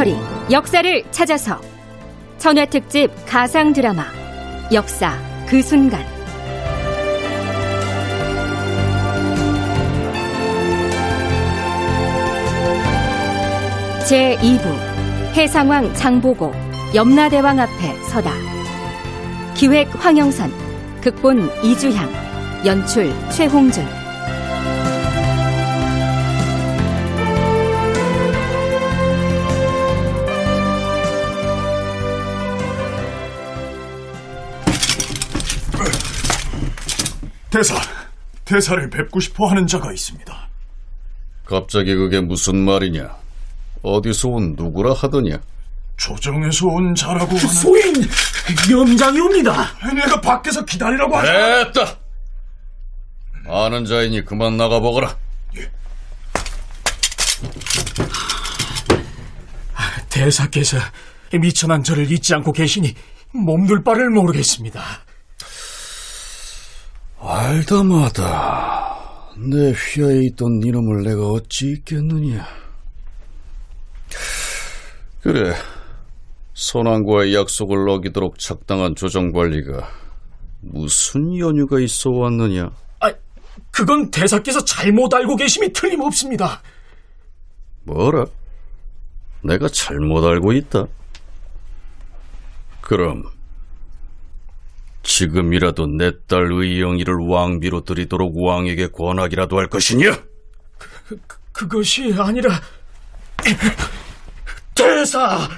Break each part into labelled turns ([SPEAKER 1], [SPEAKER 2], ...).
[SPEAKER 1] 다큐멘터리 역사를 찾아서 천회 특집 가상 드라마 역사 그 순간. 제2부 해상왕 장보고 염라대왕 앞에 서다. 기획 황영선 극본 이주향 연출 최홍준
[SPEAKER 2] 대사, 대사를 뵙고 싶어 하는 자가 있습니다.
[SPEAKER 3] 갑자기 그게 무슨 말이냐? 어디서 온 누구라 하더냐?
[SPEAKER 2] 조정에서 온 자라고 하는...
[SPEAKER 4] 소인 염장이 옵니다.
[SPEAKER 2] 내가 밖에서 기다리라고 하자.
[SPEAKER 3] 됐다. 아는 자이니 그만 나가보거라. 예.
[SPEAKER 4] 대사께서 미천한 저를 잊지 않고 계시니 몸둘 바를 모르겠습니다.
[SPEAKER 3] 알다마다 내 휘하에 있던 이놈을 내가 어찌 잊겠느냐. 그래, 선왕과의 약속을 어기도록 작당한 조정관리가 무슨 연유가 있어 왔느냐?
[SPEAKER 4] 아, 그건 대사께서 잘못 알고 계심이 틀림없습니다.
[SPEAKER 3] 뭐라? 내가 잘못 알고 있다? 그럼 지금이라도 내 딸 의영이를 왕비로 들이도록 왕에게 권하기라도 할 것이냐?
[SPEAKER 4] 그, 그, 그것이 아니라 대사!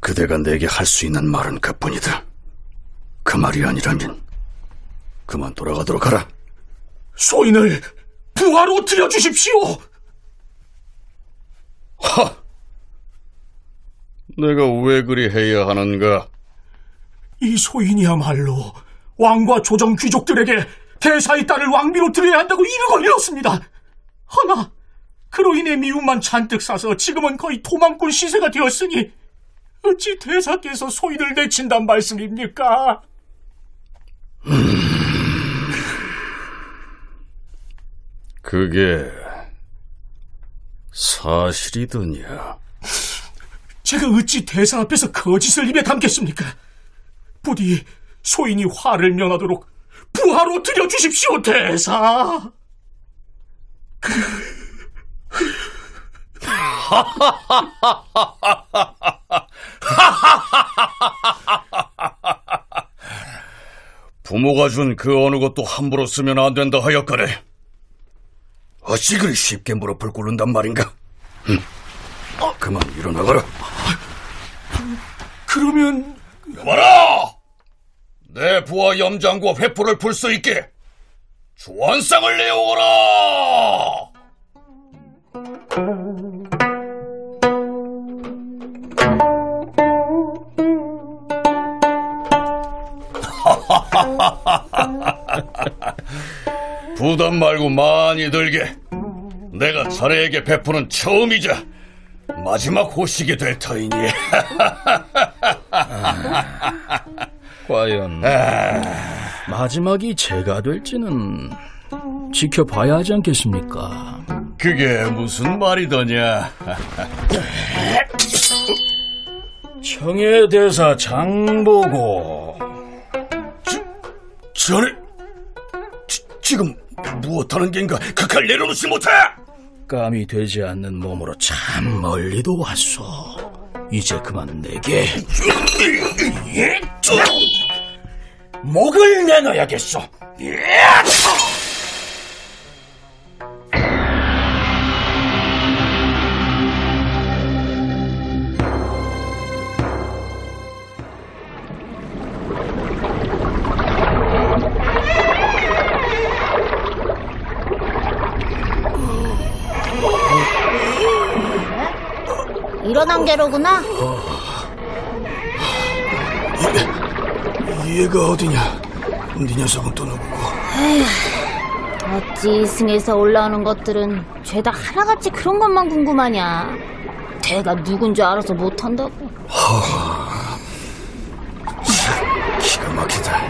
[SPEAKER 3] 그대가 내게 할 수 있는 말은 그뿐이다. 그 말이 아니라면 그만 돌아가도록 하라.
[SPEAKER 4] 소인을 부하로 들여주십시오!
[SPEAKER 3] 하! 내가 왜 그리 해야 하는가?
[SPEAKER 4] 이 소인이야말로 왕과 조정 귀족들에게 대사의 딸을 왕비로 드려야 한다고 이르 걸렸습니다. 허나 그로 인해 미움만 잔뜩 사서 지금은 거의 도망꾼 시세가 되었으니 어찌 대사께서 소인을 내친단 말씀입니까?
[SPEAKER 3] 그게 사실이더냐?
[SPEAKER 4] 제가 어찌 대사 앞에서 거짓을 입에 담겠습니까? 부디 소인이 화를 면하도록 부하로 들여주십시오, 대사!
[SPEAKER 3] 부모가 준 그 어느 것도 함부로 쓰면 안 된다 하였거래. 어찌 그리 쉽게 무릎을 꿇는단 말인가? 응. 어, 그만 일어나거라.
[SPEAKER 4] 그러면
[SPEAKER 3] 봐라! 내 부하 염장과 회포를 풀 수 있게 주원상을 내오거라! 부담 말고 많이 들게. 내가 자네에게 베푸는 처음이자 마지막 호식이 될 터이니.
[SPEAKER 5] 아, 과연 아... 마지막이 제가 될지는 지켜봐야 하지 않겠습니까?
[SPEAKER 3] 그게 무슨 말이더냐?
[SPEAKER 5] 청해대사 장보고
[SPEAKER 3] 저, 전에 지, 지금 무엇하는 겐가? 그칼 내려놓지 못해!
[SPEAKER 5] 감이 되지 않는 몸으로 참 멀리도 왔소. 이제 그만 내게 목을 내놔야겠어.
[SPEAKER 6] 게로구나.
[SPEAKER 5] 얘, 얘가 어디냐? 네 녀석은 또 누구고? 에휴,
[SPEAKER 6] 어찌 승에서 올라오는 것들은 죄다 하나같이 그런 것만 궁금하냐? 대가 누군지 알아서 못한다고.
[SPEAKER 5] 허... 기가 막히다.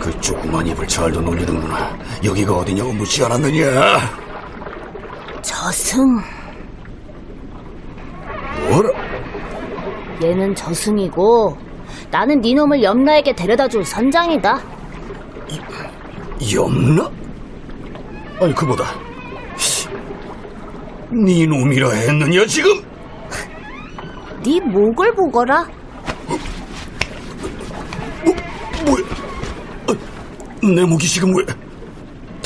[SPEAKER 5] 그 조그만 입을 잘도 놀리는구나. 여기가 어디냐고 묻지 않았느냐?
[SPEAKER 6] 저 저승.
[SPEAKER 3] 뭐라?
[SPEAKER 6] 얘는 저승이고 나는 네 놈을 염라에게 데려다 줄 선장이다.
[SPEAKER 3] 염라? 아니 그보다 네 놈이라 했느냐 지금?
[SPEAKER 6] 네 목을 보거라.
[SPEAKER 3] 뭐야? 어, 내 목이 지금 왜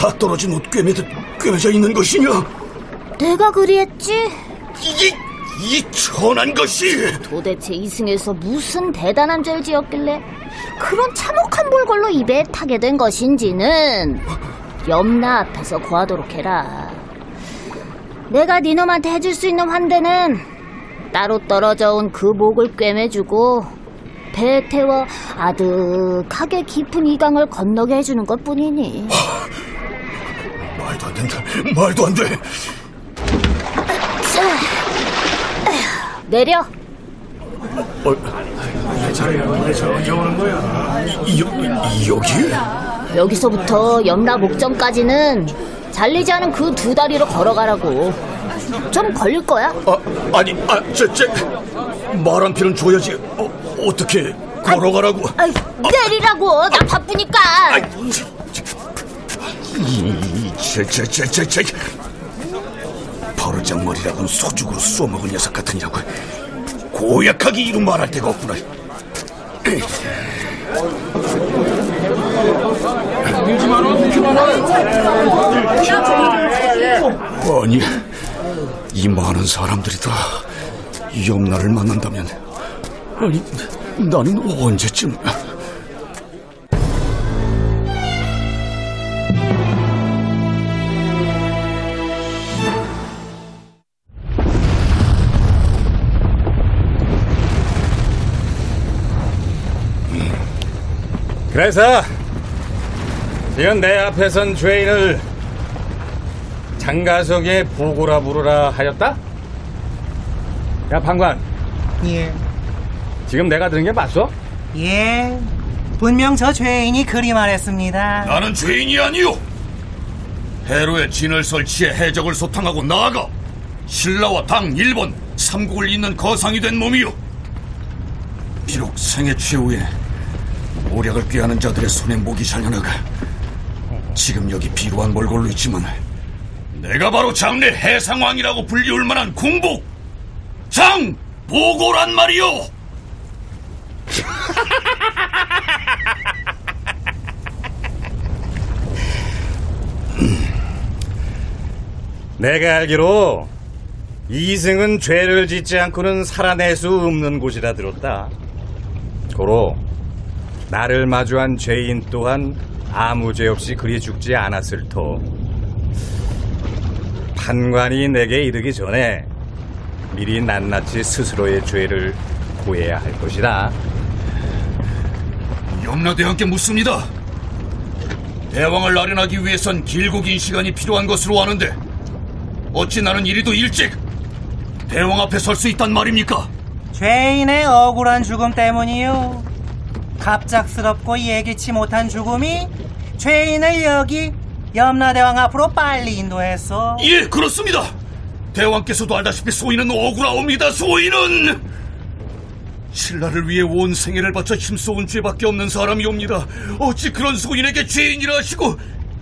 [SPEAKER 3] 다 떨어진 옷 꿰매듯 꿰매져 있는 것이냐?
[SPEAKER 6] 내가 그리했지.
[SPEAKER 3] 이게 이 천한 것이
[SPEAKER 6] 도대체 이승에서 무슨 대단한 죄를 지었길래 그런 참혹한 몰골로 입에 타게 된 것인지는 염라 앞에서 고하도록 해라. 내가 네 놈한테 해줄 수 있는 환대는 따로 떨어져 온 그 목을 꿰매주고 배에 태워 아득하게 깊은 이강을 건너게 해주는 것 뿐이니.
[SPEAKER 3] 말도 안 된다 말도 안 돼.
[SPEAKER 6] 내려.
[SPEAKER 3] 어, 여, 여기?
[SPEAKER 6] 여기서부터 염라 목점까지는 잘리지 않은 그 두 다리로 걸어가라고. 좀 걸릴 거야?
[SPEAKER 3] 아, 아니, 아, 저, 저, 말한 필은 줘야지. 어, 어떻게 걸어가라고?
[SPEAKER 6] 아이, 내리라고. 나 바쁘니까.
[SPEAKER 3] 아이, 저, 이, 저, 저, 저, 저, 저, 버르장머리라고는 소죽으로 쏘먹은 녀석 같으니라고. 고약하게 이루 말할 데가 없구나. 아니, 이 많은 사람들이 다 염라를 만난다면, 아니, 나는 언제쯤...
[SPEAKER 7] 그래서 지금 내 앞에 선 죄인을 장가석에 보고라 부르라 하였다? 야 판관
[SPEAKER 8] 예,
[SPEAKER 7] 지금 내가 들은 게 맞소?
[SPEAKER 8] 예. 분명 저 죄인이 그리 말했습니다.
[SPEAKER 3] 나는 죄인이 아니요. 해로에 진을 설치해 해적을 소탕하고 나아가 신라와 당, 일본, 삼국을 잇는 거상이 된 몸이요. 비록 생애 최후에 오략을 꾀하는 자들의 손에 목이 잘려나가 지금 여기 비루한 몰골로 있지만 내가 바로 장래 해상왕이라고 불리울 만한 궁복 장 보고란 말이요.
[SPEAKER 7] 내가 알기로 이승은 죄를 짓지 않고는 살아낼 수 없는 곳이라 들었다. 고로 나를 마주한 죄인 또한 아무 죄 없이 그리 죽지 않았을 터. 판관이 내게 이르기 전에 미리 낱낱이 스스로의 죄를 고해야 할 것이다.
[SPEAKER 3] 염라대왕께 묻습니다. 대왕을 날인하기 위해선 길고 긴 시간이 필요한 것으로 아는데 어찌 나는 이리도 일찍 대왕 앞에 설 수 있단 말입니까?
[SPEAKER 8] 죄인의 억울한 죽음 때문이요. 갑작스럽고 예기치 못한 죽음이 죄인을 여기 염라대왕 앞으로 빨리 인도했어.
[SPEAKER 3] 예, 그렇습니다. 대왕께서도 알다시피 소인은 억울하옵니다. 소인은 신라를 위해 온 생애를 바쳐 힘써온 죄밖에 없는 사람이옵니다. 어찌 그런 소인에게 죄인이라 하시고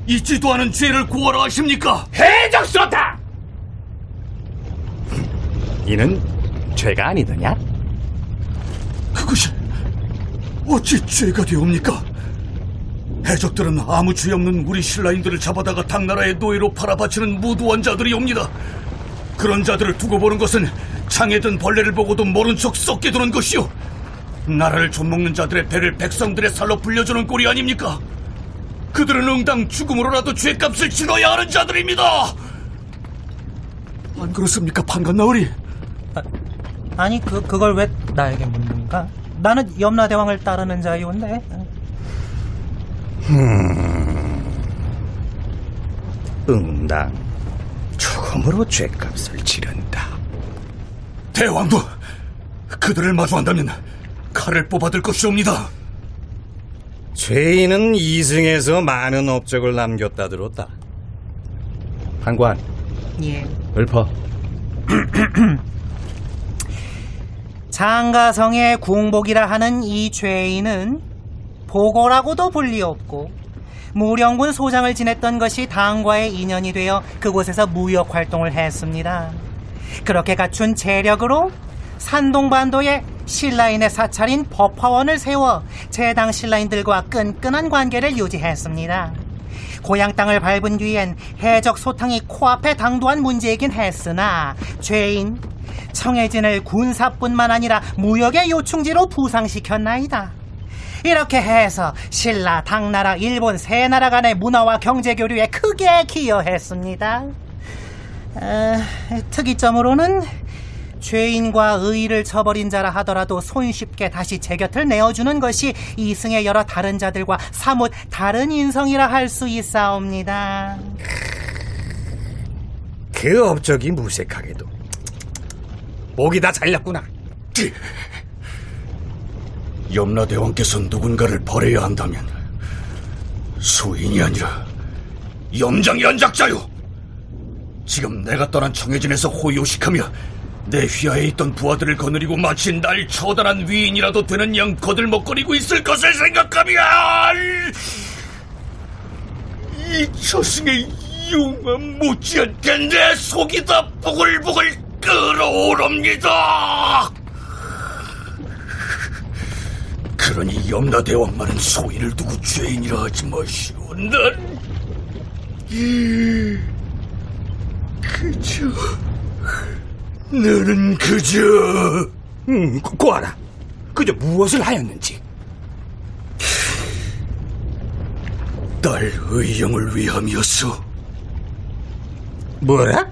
[SPEAKER 3] 잊지도 않은 죄를 고하라 하십니까?
[SPEAKER 7] 해적스럽다! 이는 죄가 아니더냐?
[SPEAKER 3] 그것이 어찌 죄가 되옵니까? 해적들은 아무 죄 없는 우리 신라인들을 잡아다가 당나라의 노예로 팔아바치는 무도한 자들이옵니다. 그런 자들을 두고 보는 것은 창에든 벌레를 보고도 모른 척 썩게 두는 것이요. 나라를 좀먹는 자들의 배를 백성들의 살로 불려주는 꼴이 아닙니까? 그들은 응당 죽음으로라도 죄값을 치러야 하는 자들입니다. 안 그렇습니까, 판관나으리?
[SPEAKER 8] 아니 그 그걸 왜 나에게 묻는가? 나는 염라대왕을 따르는 자이온데.
[SPEAKER 5] 응당 죽음으로 죄값을 치른다.
[SPEAKER 3] 대왕도 그들을 마주한다면 칼을 뽑아들 것이옵니다.
[SPEAKER 7] 죄인은 이승에서 많은 업적을 남겼다 들었다. 판관,
[SPEAKER 8] 예.
[SPEAKER 5] 별파.
[SPEAKER 8] 장가성의 궁복이라 하는 이 죄인은 보고라고도 불리 없고 무령군 소장을 지냈던 것이 당과의 인연이 되어 그곳에서 무역 활동을 했습니다. 그렇게 갖춘 재력으로 산동반도에 신라인의 사찰인 법화원을 세워 제당 신라인들과 끈끈한 관계를 유지했습니다. 고향 땅을 밟은 뒤엔 해적 소탕이 코앞에 당도한 문제이긴 했으나 죄인 청해진을 군사뿐만 아니라 무역의 요충지로 부상시켰나이다. 이렇게 해서 신라, 당나라, 일본 세 나라 간의 문화와 경제 교류에 크게 기여했습니다. 어, 특이점으로는 죄인과 의의를 저버린 자라 하더라도 손쉽게 다시 제 곁을 내어주는 것이 이승의 여러 다른 자들과 사뭇 다른 인성이라 할 수 있사옵니다.
[SPEAKER 7] 그 업적이 무색하게도 목이 다 잘렸구나.
[SPEAKER 3] 염라대왕께서 누군가를 버려야 한다면 수인이 아니라 염장이란 작자요. 지금 내가 떠난 청해진에서 호요식하며 내 휘하에 있던 부하들을 거느리고 마치 날 처단한 위인이라도 되는 양 거들먹거리고 있을 것을 생각하면 이 저승의 용암 못지않게 내 속이 다 보글보글 끓어오릅니다. 그러니 염라대왕만은 소인을 두고 죄인이라 하지 마시오. 난 그저 너는 그저
[SPEAKER 5] 음, 고, 고아라. 그저 무엇을 하였는지.
[SPEAKER 3] 딸 의영을 위함이었어.
[SPEAKER 7] 뭐라?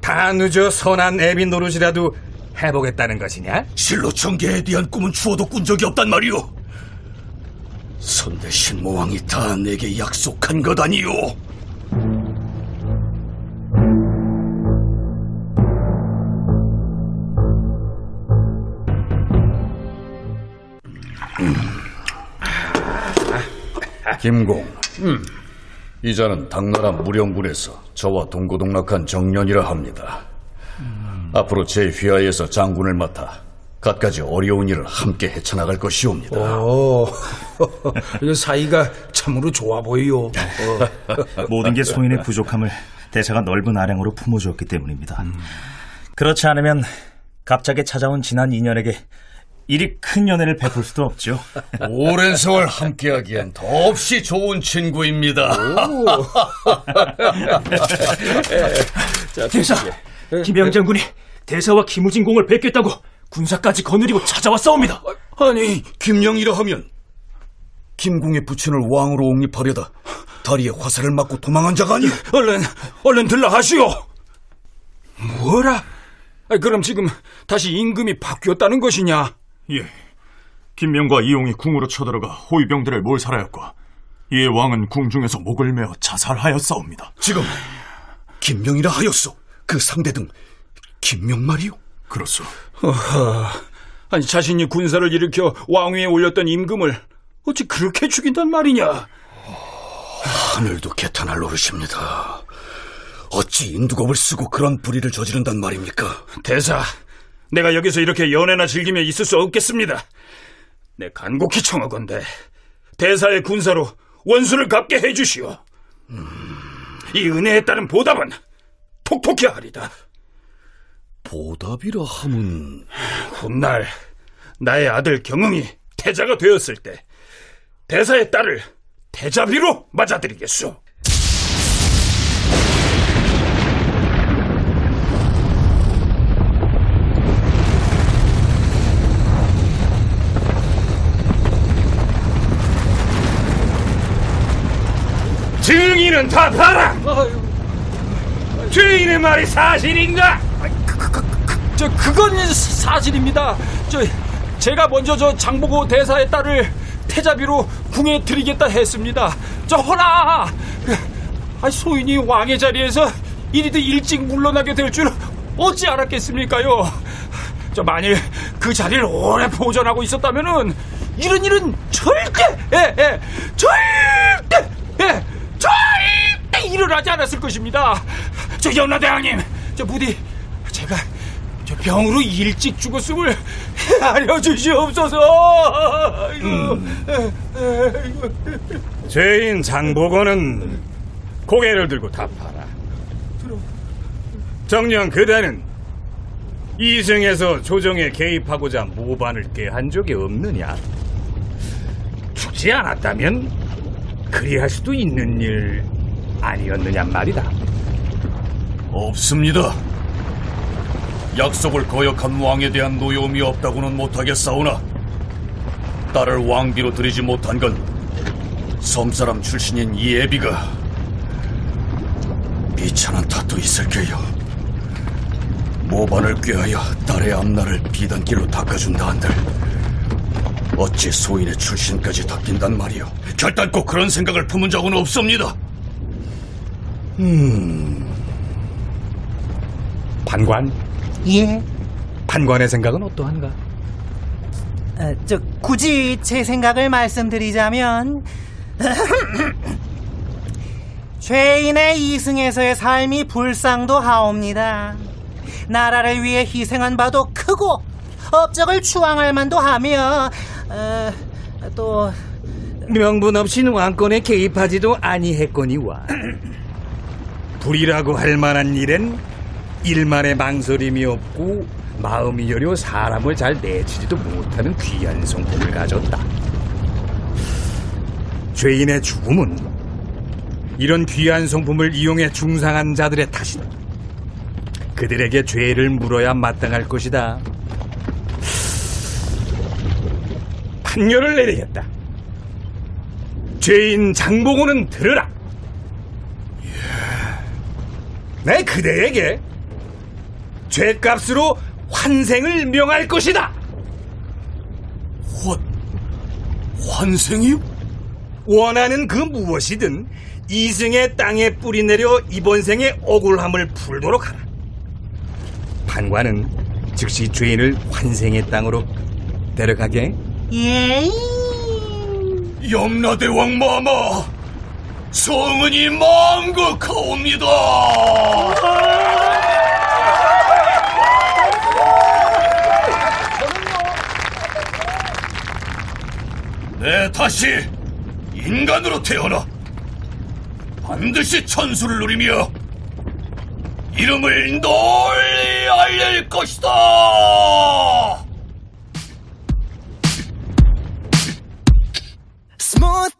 [SPEAKER 7] 다 늦어 선한 애비 노릇이라도 해보겠다는 것이냐?
[SPEAKER 3] 실로 청계에 대한 꿈은 추어도 꾼 적이 없단 말이오. 선대 신모왕이 다 내게 약속한 것 아니오.
[SPEAKER 9] 김공. 이자는 당나라 무령군에서 저와 동고동락한 정년이라 합니다. 앞으로 제 휘하에서 장군을 맡아 갖가지 어려운 일을 함께 헤쳐나갈 것이옵니다.
[SPEAKER 5] 오, 이거 사이가 참으로 좋아 보여요.
[SPEAKER 10] 모든 게 소인의 부족함을 대사가 넓은 아량으로 품어주었기 때문입니다. 그렇지 않으면 갑자기 찾아온 지난 인연에게 이리 큰 연애를 베풀 수도 없죠.
[SPEAKER 3] 오랜 세월 함께하기엔 더없이 좋은 친구입니다.
[SPEAKER 4] 대사, 김영 장 군이 대사와 김우진 공을 뵙겠다고 군사까지 거느리고 찾아왔사옵니다.
[SPEAKER 3] 아니, 김영이라 하면 김공의 부친을 왕으로 옹립하려다 다리에 화살을 맞고 도망한 자가 아니오.
[SPEAKER 5] 얼른, 얼른 들러가시오. 뭐라? 그럼 지금 다시 임금이 바뀌었다는 것이냐?
[SPEAKER 2] 예. 김명과 이용이 궁으로 쳐들어가 호위병들을 몰살하였고 이에 왕은 궁중에서 목을 메어 자살하였사옵니다.
[SPEAKER 3] 지금 김명이라 하였소. 그 상대 등 김명 말이오.
[SPEAKER 2] 그렇소.
[SPEAKER 5] 어허, 아니 자신이 군사를 일으켜 왕위에 올렸던 임금을 어찌 그렇게 죽인단 말이냐?
[SPEAKER 3] 하늘도 개탄할 노릇입니다. 어찌 인두겁을 쓰고 그런 불의를 저지른단 말입니까?
[SPEAKER 5] 대사, 내가 여기서 이렇게 연애나 즐기며 있을 수 없겠습니다. 내 간곡히 청하건대 대사의 군사로 원수를 갚게 해주시오. 이 은혜에 따른 보답은 톡톡히 하리다.
[SPEAKER 3] 보답이라 함은
[SPEAKER 5] 훗날 나의 아들 경응이 태자가 되었을 때 대사의 딸을 태자비로 맞아드리겠소. 증인은 다 봐라! 죄인의 말이 사실인가?
[SPEAKER 11] 저 그건 사실입니다. 저 제가 먼저 저 장보고 대사의 딸을 태자비로 궁에 드리겠다 했습니다. 저 허나 아, 소인이 왕의 자리에서 이리도 일찍 물러나게 될 줄 어찌 알았겠습니까요? 저 만일 그 자리를 오래 보존하고 있었다면은 이런 일은 절대 예, 예, 절대 예, 일어나지 않았을 것입니다.
[SPEAKER 5] 저 연하대왕님, 저 부디 제가 저 병으로 일찍 죽었음을 알려주시옵소서.
[SPEAKER 7] 죄인 장보고는 고개를 들고 답하라. 정녕 그대는 이승에서 조정에 개입하고자 모반을 꾀한 적이 없느냐? 죽지 않았다면 그리할 수도 있는 일 아니었느냐 말이다.
[SPEAKER 3] 없습니다. 약속을 거역한 왕에 대한 노여움이 없다고는 못하겠사오나 딸을 왕비로 들이지 못한 건 섬사람 출신인 이 애비가 비천한 탓도 있을 게요. 모반을 꾀하여 딸의 앞날을 비단길로 닦아준다 한들 어찌 소인의 출신까지 닦인단 말이오. 결단코 그런 생각을 품은 적은 없습니다.
[SPEAKER 7] 음. 판관?
[SPEAKER 8] 예.
[SPEAKER 7] 판관의 생각은 어떠한가?
[SPEAKER 8] 어, 저 굳이 제 생각을 말씀드리자면 죄인의 이승에서의 삶이 불쌍도 하옵니다. 나라를 위해 희생한 바도 크고 업적을 추앙할 만도 하며 어, 또
[SPEAKER 7] 명분 없이 왕권에 개입하지도 아니했거니와 불이라고 할 만한 일엔 일만의 망설임이 없고 마음이 여려 사람을 잘 내치지도 못하는 귀한 성품을 가졌다. 죄인의 죽음은 이런 귀한 성품을 이용해 중상한 자들의 탓이다. 그들에게 죄를 물어야 마땅할 것이다. 판결을 내리겠다. 죄인 장보고는 들으라. 내 그대에게 죄값으로 환생을 명할 것이다.
[SPEAKER 3] 환, 환생이요?
[SPEAKER 7] 원하는 그 무엇이든 이승의 땅에 뿌리내려 이번 생에 억울함을 풀도록 하라. 판관은 즉시 죄인을 환생의 땅으로 데려가게.
[SPEAKER 8] 예.
[SPEAKER 3] 염라대왕 마마 성은이 망극하옵니다. 네, 다시 인간으로 태어나 반드시 천수를 누리며 이름을 널리 알릴 것이다.
[SPEAKER 12] Smooth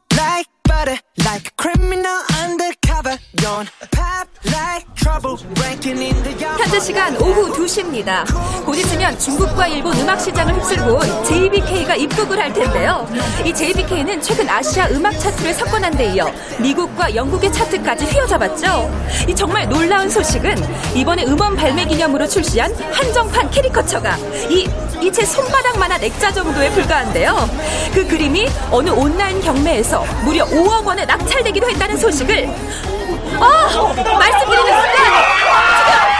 [SPEAKER 1] 현재 시간 오후 2시입니다. 곧 있으면 중국과 일본 음악 시장을 휩쓸고 온 JBK가 입국을 할 텐데요. 이 JBK는 최근 아시아 음악 차트를 석권한 데 이어 미국과 영국의 차트까지 휘어잡았죠. 이 정말 놀라운 소식은 이번에 음원 발매 기념으로 출시한 한정판 캐리커처가 이 이제 손바닥만한 액자 정도에 불과한데요. 그 그림이 어느 온라인 경매에서 무려 5억 원에 낙찰되기도 했다는 소식을 아 말씀드리는 순간 지금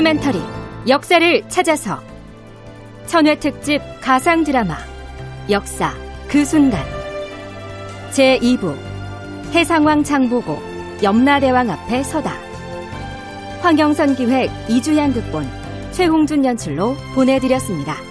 [SPEAKER 1] 다큐멘터리 역사를 찾아서. 천회 특집 가상 드라마 역사 그 순간. 제 2부 해상왕 장보고 염라대왕 앞에 서다. 황영선 기획 이주양 극본 최홍준 연출로 보내드렸습니다.